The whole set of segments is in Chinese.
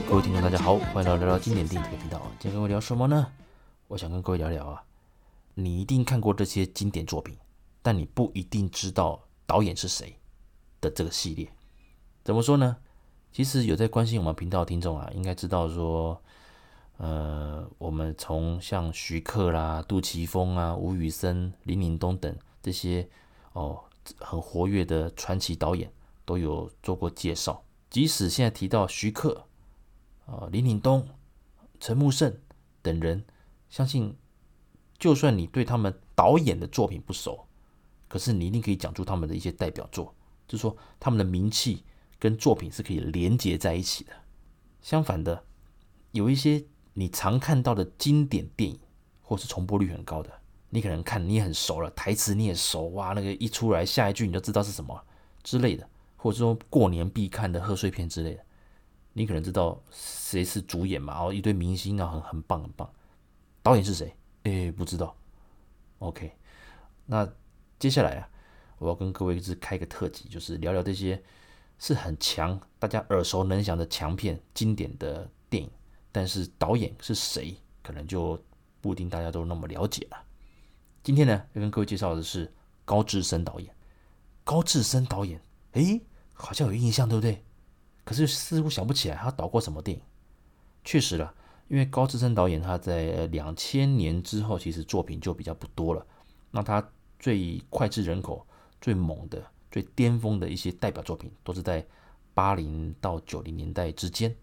各位听众，大家好，欢迎来到聊聊经典电影这个频道。今天跟我聊什么呢？我想跟各位聊聊啊，你一定看过这些经典作品，但你不一定知道导演是谁的这个系列。怎么说呢？其实有在关心我们频道的听众啊，应该知道说，呃，我们从像徐克啦、杜琪峰啊、吴宇森、林岭东等这些哦很活跃的传奇导演都有做过介绍。即使现在提到徐克、呃、林岭东、陈木胜等人，相信就算你对他们导演的作品不熟，可是你一定可以讲出他们的一些代表作，就是说他们的名气。跟作品是可以连接在一起的。相反的，有一些你常看到的经典电影，或是重播率很高的，你可能看你也很熟了，台词你也熟，哇，那个一出来下一句你就知道是什么之类的，或者说过年必看的贺岁片之类的，你可能知道谁是主演嘛，然后一堆明星啊，很很棒很棒。导演是谁？诶，不知道。OK，那接下来啊，我要跟各位是开个特辑，就是聊聊这些。是很强，大家耳熟能详的强片、经典的电影，但是导演是谁，可能就不一定大家都那么了解了。今天呢，要跟各位介绍的是高志森导演。高志森导演，诶，好像有印象，对不对？可是似乎想不起来他导过什么电影。确实了，因为高志森导演他在两千年之后，其实作品就比较不多了。那他最脍炙人口、最猛的。最巅峰的一些代表作品都是在八零到九零年代之间。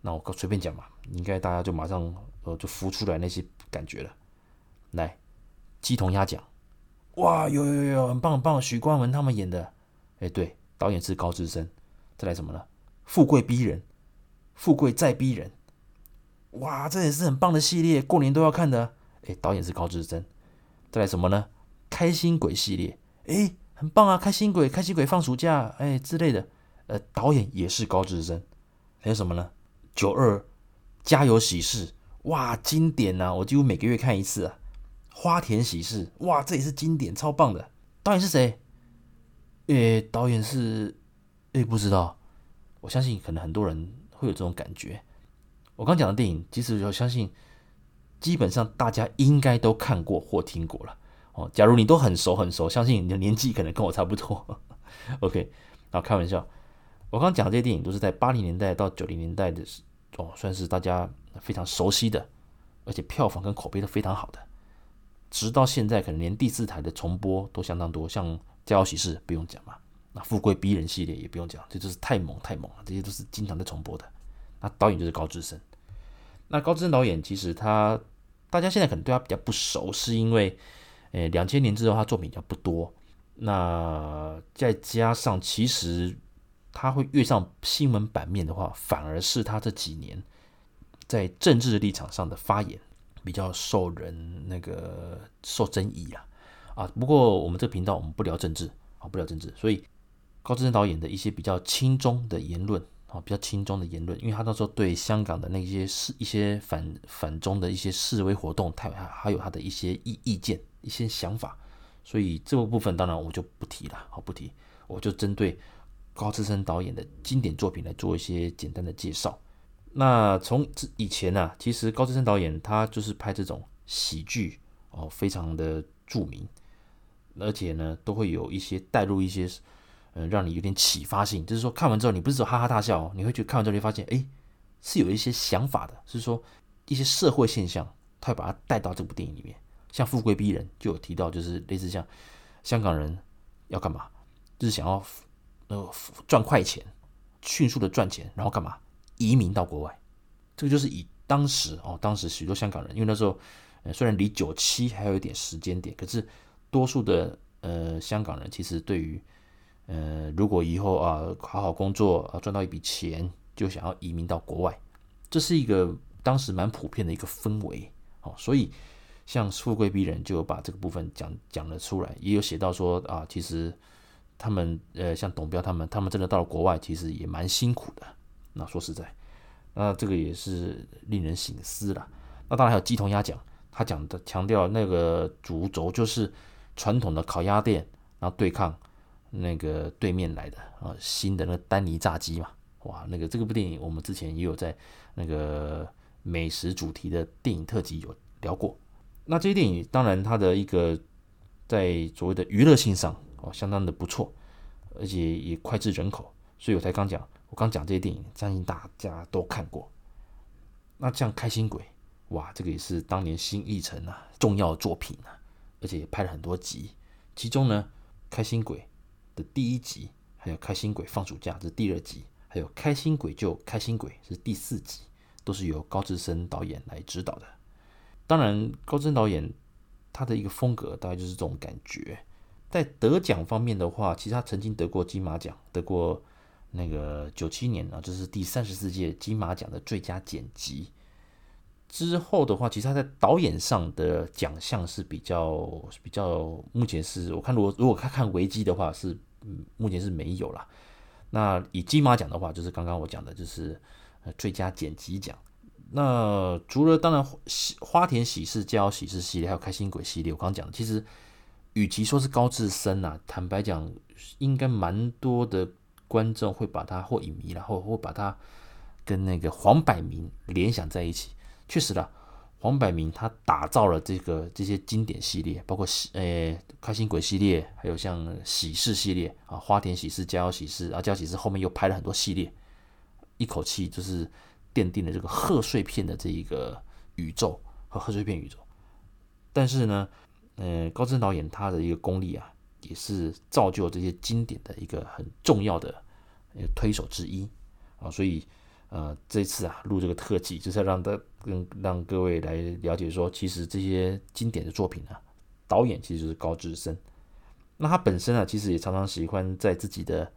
那我随便讲嘛，应该大家就马上呃就浮出来那些感觉了。来，鸡同鸭讲，哇，有有有有，很棒很棒，许冠文他们演的，哎，对，导演是高志森。再来什么呢？富贵逼人，富贵再逼人，哇，这也是很棒的系列，过年都要看的。哎，导演是高志森。再来什么呢？开心鬼系列，哎。很棒啊！开心鬼，开心鬼放暑假，哎之类的。呃，导演也是高志森。还有什么呢？九二家有喜事，哇，经典呐、我几乎每个月看一次啊。花田喜事，哇，这也是经典，超棒的。导演是谁？诶，导演是，诶，不知道。我相信可能很多人会有这种感觉。我刚讲的电影，其实我相信，基本上大家应该都看过或听过了。哦，假如你都很熟很熟，相信你的年纪可能跟我差不多。OK，然后，开玩笑。我刚讲的这些电影都是在八零年代到九零年代的，哦，算是大家非常熟悉的，而且票房跟口碑都非常好的。直到现在，可能连第四台的重播都相当多，像《家有喜事》不用讲嘛，那《富贵逼人》系列也不用讲，这就是太猛太猛了，这些都是经常在重播的。那导演就是高志森。那高志森导演其实他，大家现在可能对他比较不熟，是因为。诶，两千年之后，他作品比较不多。那再加上，其实他会跃上新闻版面的话，反而是他这几年在政治立场上的发言比较受人那个受争议啊。啊，不过我们这个频道我们不聊政治啊，不聊政治，所以高志森导演的一些比较轻中的言论啊，比较轻中的言论，因为他那时候对香港的那些示一些反反中的一些示威活动，他还有他的一些意意见。一些想法，所以这个部分当然我就不提了，好不提，我就针对高志森导演的经典作品来做一些简单的介绍。那从以前呢、其实高志森导演他就是拍这种喜剧哦，非常的著名，而且呢都会有一些带入一些嗯，让你有点启发性，就是说看完之后你不是说哈哈大笑，你会去看完之后你发现哎，是有一些想法的，是说一些社会现象，他会把它带到这部电影里面。像富贵逼人就有提到，就是类似像香港人要干嘛，就是想要呃赚快钱，迅速的赚钱，然后干嘛移民到国外。这个就是以当时哦，当时许多香港人，因为那时候呃虽然离九七还有一点时间点，可是多数的呃香港人其实对于呃如果以后啊好好工作啊赚到一笔钱，就想要移民到国外，这是一个当时蛮普遍的一个氛围哦，所以。像富贵逼人就把这个部分讲讲了出来，也有写到说啊，其实他们呃，像董彪他们，他们真的到了国外，其实也蛮辛苦的。那说实在，那这个也是令人省思了。那当然还有鸡同鸭讲，他讲的强调那个主轴就是传统的烤鸭店然后对抗那个对面来的啊新的那个丹尼炸鸡嘛，哇，那个这个部电影我们之前也有在那个美食主题的电影特辑有聊过。那这些电影当然它的一个在所谓的娱乐性上哦相当的不错，而且也脍炙人口，所以我才刚讲，我刚讲这些电影，相信大家都看过。那像开心鬼，哇，这个也是当年新艺城啊重要作品啊，而且也拍了很多集。其中呢，开心鬼的第一集，还有开心鬼放暑假这是第二集，还有开心鬼救开心鬼是第四集，都是由高志森导演来指导的。当然，高志森导演他的一个风格大概就是这种感觉。在得奖方面的话，其实他曾经得过金马奖，得过那个九七年啊，这是第三十四届金马奖的最佳剪辑。之后的话，其实他在导演上的奖项是比较比较，目前是我看如果如果看看维基的话是，目前是没有了。那以金马奖的话，就是刚刚我讲的，就是呃最佳剪辑奖。那除了当然花田喜事、家有喜事系列，还有开心鬼系列，我刚讲的，其实与其说是高志森啊，坦白讲，应该蛮多的观众会把他或影迷，然后会把他跟那个黄百鸣联想在一起。确实啦，黄百鸣他打造了这个这些经典系列，包括喜诶开心鬼系列，还有像喜事系列啊，花田喜事、家有喜事啊，家有喜事后面又拍了很多系列，一口气就是。奠定了这个贺岁片的这一个宇宙和贺岁片宇宙，但是呢，呃，高志森导演他的一个功力啊，也是造就这些经典的一个很重要的推手之一啊，所以呃，这次啊录这个特辑，就是要让大跟让各位来了解说，其实这些经典的作品啊，导演其实就是高志森。那他本身啊，其实也常常喜欢在自己的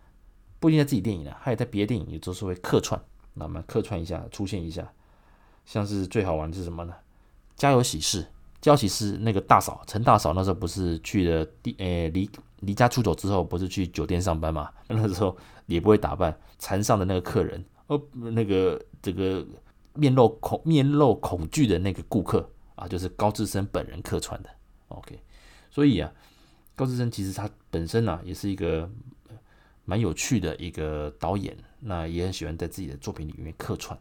不一定在自己电影啊，他也在别的电影也都是会客串。那我们客串一下，出现一下，像是最好玩的是什么呢？家有喜事，家有喜事那个大嫂陈大嫂那时候不是去了第诶离离家出走之后，不是去酒店上班嘛？那时候也不会打扮，缠上的那个客人，哦，那个这个面露恐面露恐惧的那个顾客啊，就是高志森本人客串的。OK，所以啊，高志森其实他本身啊也是一个。蛮有趣的一个导演，那也很喜欢在自己的作品里面客串。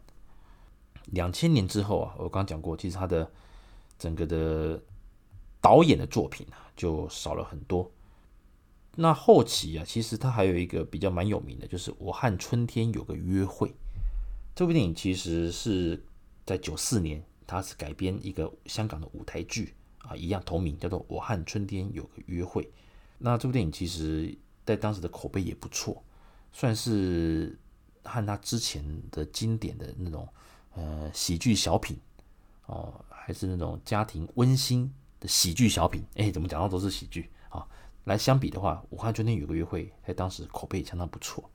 两千年之后啊，我刚讲过，其实他的整个的导演的作品啊就少了很多。那后期啊，其实他还有一个比较蛮有名的，就是《我和春天有个约会》这部电影，其实是在九四年，它是改编一个香港的舞台剧啊，一样同名，叫做《我和春天有个约会》。那这部电影其实。在当时的口碑也不错，算是和他之前的经典的那种呃喜剧小品哦，还是那种家庭温馨的喜剧小品，哎，怎么讲到都是喜剧啊？来相比的话，我和春天有个约会，在当时口碑也相当不错。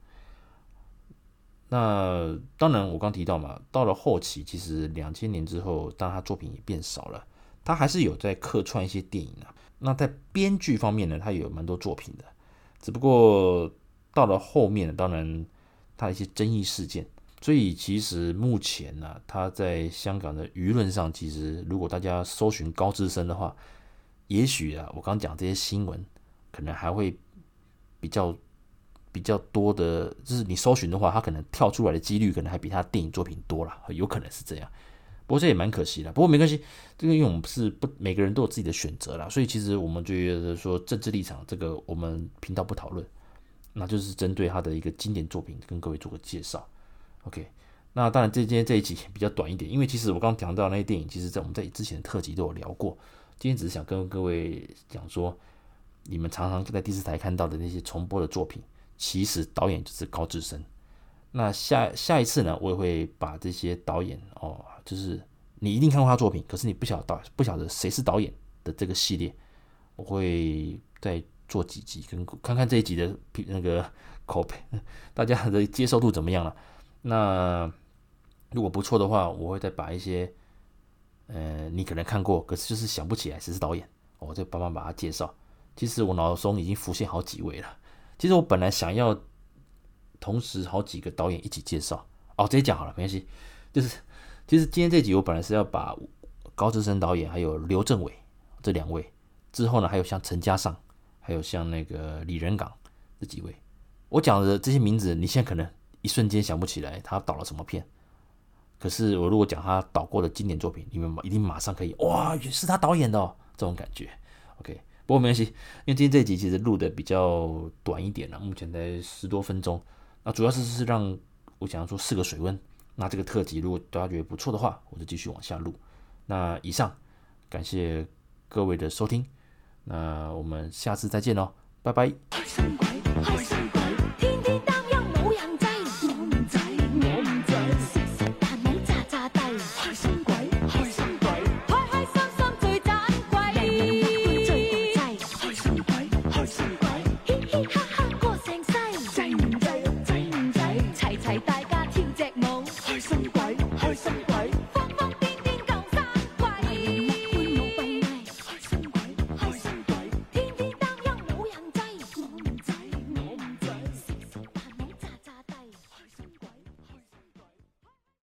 那当然，我刚提到嘛，到了后期，其实两千年之后，当他作品也变少了，他还是有在客串一些电影啊。那在编剧方面呢，他也有蛮多作品的。只不过到了后面，当然他一些争议事件，所以其实目前呢、啊，他在香港的舆论上，其实如果大家搜寻高志森的话，也许啊，我刚讲这些新闻，可能还会比较比较多的，就是你搜寻的话，他可能跳出来的几率，可能还比他电影作品多了，有可能是这样。不过这也蛮可惜的，不过没关系，这个因为我们是不每个人都有自己的选择啦，所以其实我们觉得说政治立场这个我们频道不讨论，那就是针对他的一个经典作品跟各位做个介绍。OK，那当然这今天这一集比较短一点，因为其实我刚刚讲到那些电影，其实在我们在之前的特辑都有聊过，今天只是想跟各位讲说，你们常常在电视台看到的那些重播的作品，其实导演就是高志森。那下下一次呢，我也会把这些导演哦。就是你一定看过他作品，可是你不晓得导不晓得谁是导演的这个系列，我会再做几集，跟看看这一集的那个口碑，大家的接受度怎么样了？那如果不错的话，我会再把一些呃你可能看过，可是就是想不起来谁是导演，我再帮忙把它介绍。其实我脑中已经浮现好几位了。其实我本来想要同时好几个导演一起介绍，哦，直接讲好了，没关系，就是。其实今天这集我本来是要把高志森导演还有刘镇伟这两位，之后呢还有像陈嘉上，还有像那个李仁港这几位。我讲的这些名字，你现在可能一瞬间想不起来他导了什么片。可是我如果讲他导过的经典作品，你们一定马上可以哇，也是他导演的哦，这种感觉。OK，不过没关系，因为今天这一集其实录的比较短一点了，目前才十多分钟。那主要是是让我想要说试个水温。那这个特辑如果大家觉得不错的话，我就继续往下录。那以上，感谢各位的收听，那我们下次再见喽，拜拜。